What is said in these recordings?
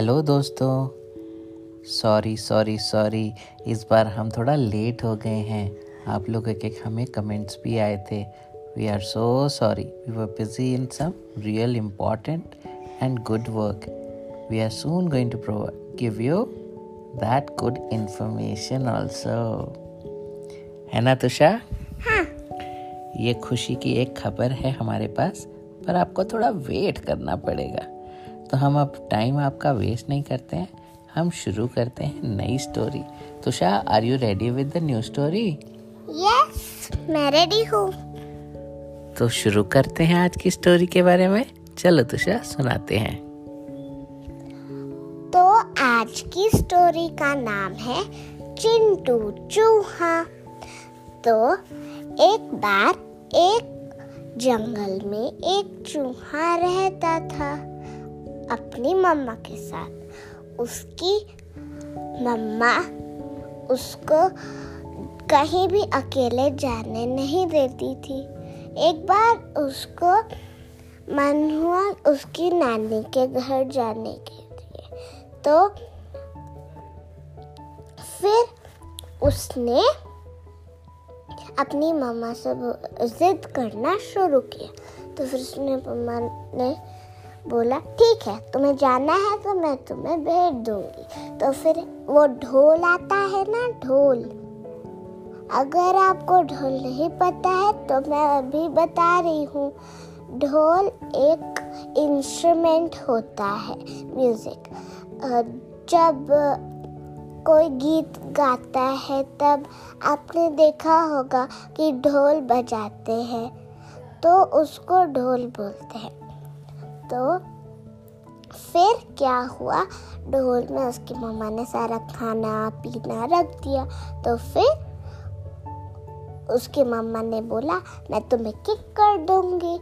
Hello दोस्तों। Sorry sorry sorry इस बार हम थोड़ा लेट हो गए हैं। आप लोगों के हमें कमेंट्स भी आए थे। We are so sorry we were busy in some real important and good work we are soon going to provide give you that good information also है ना तुषा हाँ। ये खुशी की एक खबर है हमारे पास पर आपको थोड़ा वेट करना पड़ेगा। तो हम अब टाइम आपका वेस्ट नहीं करते हैं हम शुरू करते हैं नई story Tusha are you ready with the new story yes मैं रेडी हूँ। तो शुरू करते हैं आज की स्टोरी के बारे में। चलो तुषा सुनाते हैं। तो आज की स्टोरी का नाम है चिंटू चूहा। तो एक बार एक जंगल में एक चूहा रहता था। अपनी मम्मा के साथ। उसकी मम्मा उसको कहीं भी अकेले जाने नहीं देती थी। एक बार उसको मन हुआ उसकी नानी के घर जाने के लिए। तो फिर उसने अपनी मम्मा से जिद करना शुरू किया। तो फिर उसने मम्मा ने बोला, ठीक है, तुम्हें जाना है तो मैं तुम्हें भेज दूँगी। तो फिर वो ढोल आता है ना, ढोल। अगर आपको ढोल नहीं पता है तो मैं अभी बता रही हूँ। ढोल एक इंस्ट्रूमेंट होता है म्यूज़िक जब कोई गीत गाता है, तब आपने देखा होगा कि ढोल बजाते हैं तो उसको ढोल बोलते हैं। तो फिर क्या हुआ? ढोल में उसकी मम्मा ने सारा खाना, पीना रख दिया। तो फिर उसकी मम्मा ने बोला, मैं तुम्हें किक कर दूँगी।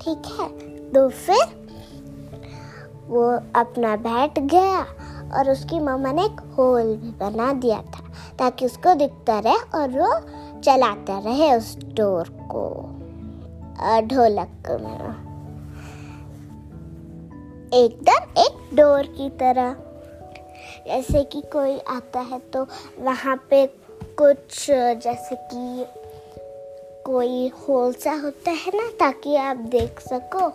ठीक है? तो फिर वो अपना बैठ गया और उसकी मम्मा ने एक होल भी बना दिया था, ताकि उसको दिखता रहे और वो चलाता रहे उस डोर को ढोलक में एकदम एक डोर की तरह। जैसे कि कोई आता है तो वहाँ पे कुछ जैसे कि कोई होल सा होता है ना ताकि आप देख सको।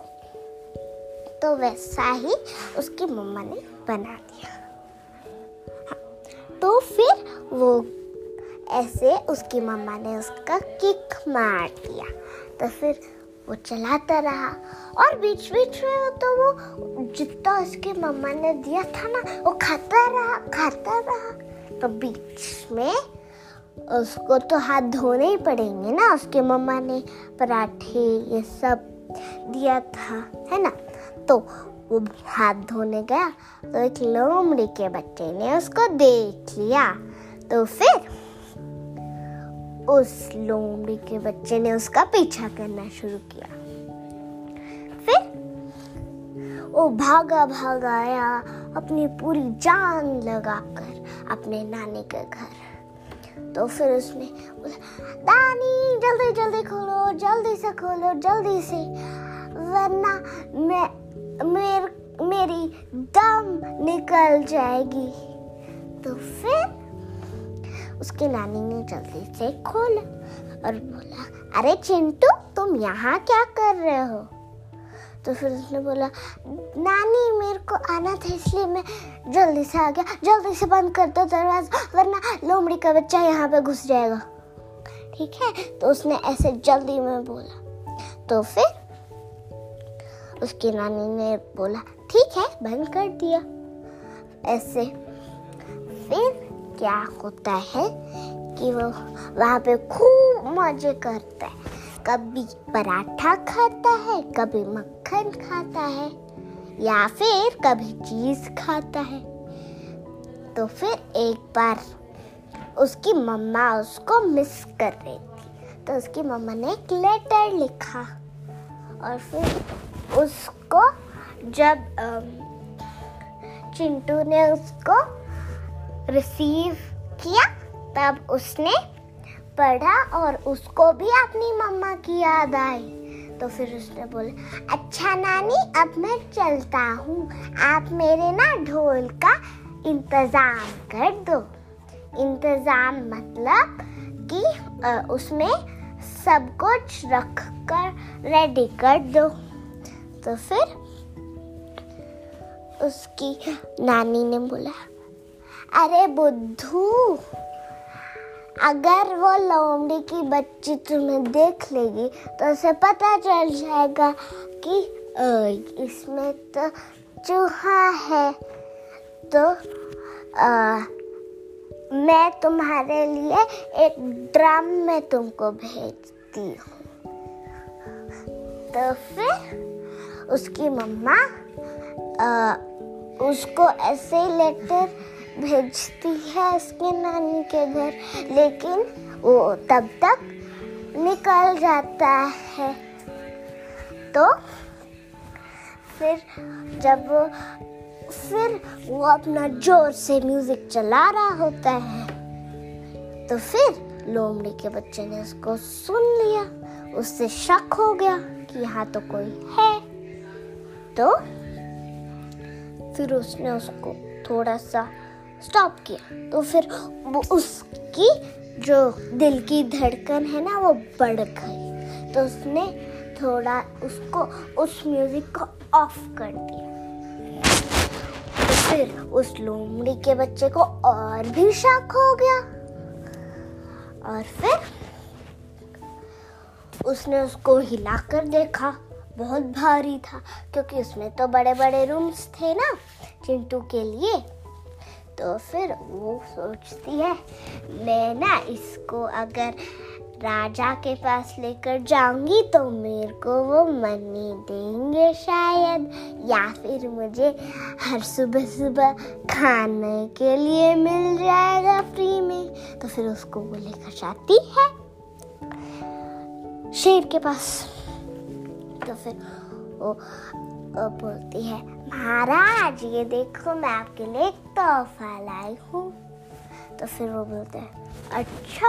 तो वैसा ही उसकी मम्मा ने बना दिया। हाँ, तो फिर वो ऐसे उसकी मम्मा ने उसका किक मार दिया। तो फिर वो चलाता रहा। और बीच बीच में तो वो जितना उसके मम्मा ने दिया था ना, वो खाता रहा खाता रहा। तो बीच में उसको तो हाथ धोने ही पड़ेंगे ना, उसके मम्मा ने पराठे, ये सब दिया था, है ना? तो वो हाथ धोने गया तो एक लोमड़ी के बच्चे ने उसको देख लिया। तो फिर उस लोमड़ी के बच्चे ने उसका पीछा करना शुरू किया। फिर वो भागा भागा आया अपनी पूरी जान लगाकर अपने नानी के घर। तो फिर उसने नानी जल्दी जल्दी खोलो जल्दी से खोलो जल्दी से वरना मैं मेर, मेरी दम निकल जाएगी। तो फिर उसकी नानी ने जल्दी से खोला और बोला, अरे चिंटू, तुम यहाँ क्या कर रहे हो? तो फिर उसने बोला, नानी, मेरे को आना था, इसलिए मैं जल्दी से आ गया। जल्दी से बंद कर दो दरवाज़ा, वरना लोमड़ी का बच्चा यहाँ पे घुस जाएगा। ठीक है? तो उसने ऐसे जल्दी में बोला। तो फिर उसकी नानी ने बोला, ठीक है, बंद कर दिया। ऐसे फिर क्या होता है कि वो वहाँ पे खूब मज़े करता है। कभी पराठा खाता है, कभी मक्खन खाता है, या फिर कभी चीज़ खाता है। तो फिर एक बार उसकी मम्मा उसको मिस कर रही थी। तो उसकी मम्मा ने एक लेटर लिखा और फिर उसको जब चिंटू ने उसको रिसीव किया, तब उसने पढ़ा और उसको भी अपनी मम्मा की याद आई। तो फिर उसने बोला अच्छा नानी, अब मैं चलता हूँ। आप मेरे ना ढोल का इंतज़ाम कर दो। इंतज़ाम मतलब कि उसमें सब कुछ रख कर रेडी कर दो। तो फिर उसकी नानी ने बोला अरे बुद्धू अगर वो लोमड़ी की बच्ची तुम्हें देख लेगी तो उसे पता चल जाएगा कि इसमें तो चूहा है। तो आ, मैं तुम्हारे लिए एक ड्रम में तुमको भेजती हूँ। तो फिर उसकी मम्मा उसको ऐसे लेटर भेजती है उसके नानी के घर, लेकिन वो तब तक निकल जाता है। तो फिर जब वो, फिर वो अपना ज़ोर से म्यूज़िक चला रहा होता है तो फिर लोमड़ी के बच्चे ने उसको सुन लिया। उससे शक हो गया कि यहाँ तो कोई है। तो फिर उसने उसको थोड़ा सा स्टॉप किया। तो फिर वो उसकी जो दिल की धड़कन है ना, वो बढ़ गई। तो उसने थोड़ा उसको, उस म्यूज़िक को ऑफ़ कर दिया। तो फिर उस लोमड़ी के बच्चे को और भी शक हो गया। और फिर उसने उसको हिलाकर देखा। बहुत भारी था, क्योंकि उसमें तो बड़े बड़े रूम्स थे ना, चिंटू के लिए। तो फिर वो सोचती है मैं ना इसको अगर राजा के पास लेकर जाऊँगी तो मेरे को वो मनी देंगे शायद या फिर मुझे हर सुबह सुबह खाने के लिए मिल जाएगा फ्री में। तो फिर उसको वो लेकर जाती है शेर के पास। तो फिर वो, वो बोलती है महाराज ये देखो मैं आपके लिए एक तोहफा लाई हूँ। तो फिर वो बोलते हैं अच्छा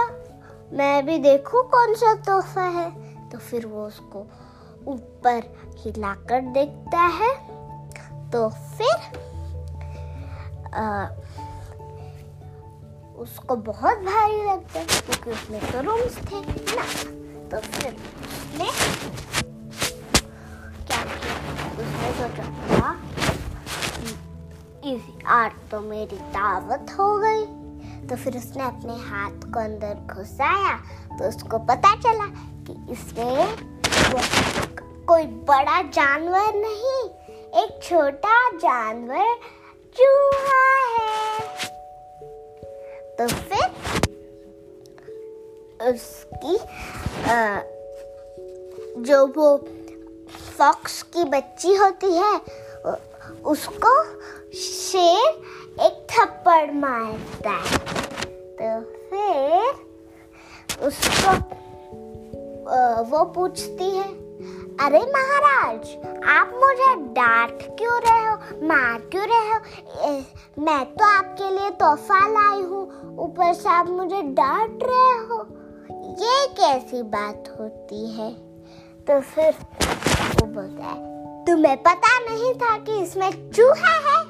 मैं भी देखूँ कौन सा तोहफा है? तो फिर वो उसको ऊपर हिलाकर देखता है। तो फिर आ, उसको बहुत भारी लगता है क्योंकि उसमें तो रूम्स थे ना? तो फिर उसने क्या किया? उसने सोचा इसी आज तो मेरी दावत हो गई। तो फिर उसने अपने हाथ को अंदर घुसाया तो उसको पता चला कि इसमें कोई बड़ा जानवर नहीं एक छोटा जानवर चूहा है। तो फिर उसकी आ, जो वो फॉक्स की बच्ची होती है उसको शेर एक थप्पड़ मारता है। तो फिर उसको वो पूछती है, अरे महाराज, आप मुझे डांट क्यों रहे हो, मार क्यों रहे हो? मैं तो आपके लिए तोहफा लाई हूँ। ऊपर से आप मुझे डांट रहे हो। ये कैसी बात होती है? तो फिर वो बोलता है तुम्हें पता नहीं था कि इसमें चूहा है।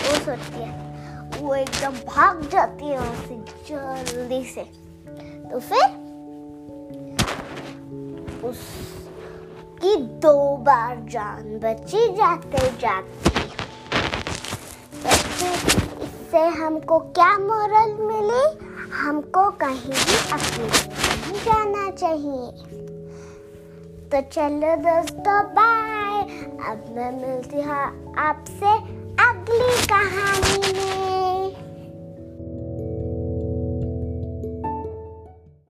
वो सोचती है, वो एकदम भाग जाती है वहाँ जल्दी से। तो फिर उस की दो बार जान बची जाते जाते। इससे हमको क्या मोरल मिली? हमको कहीं भी अकेले नहीं जाना चाहिए। तो चलो दोस्तों बाय अब मैं मिलती हूँ आपसे अगली कहानी में।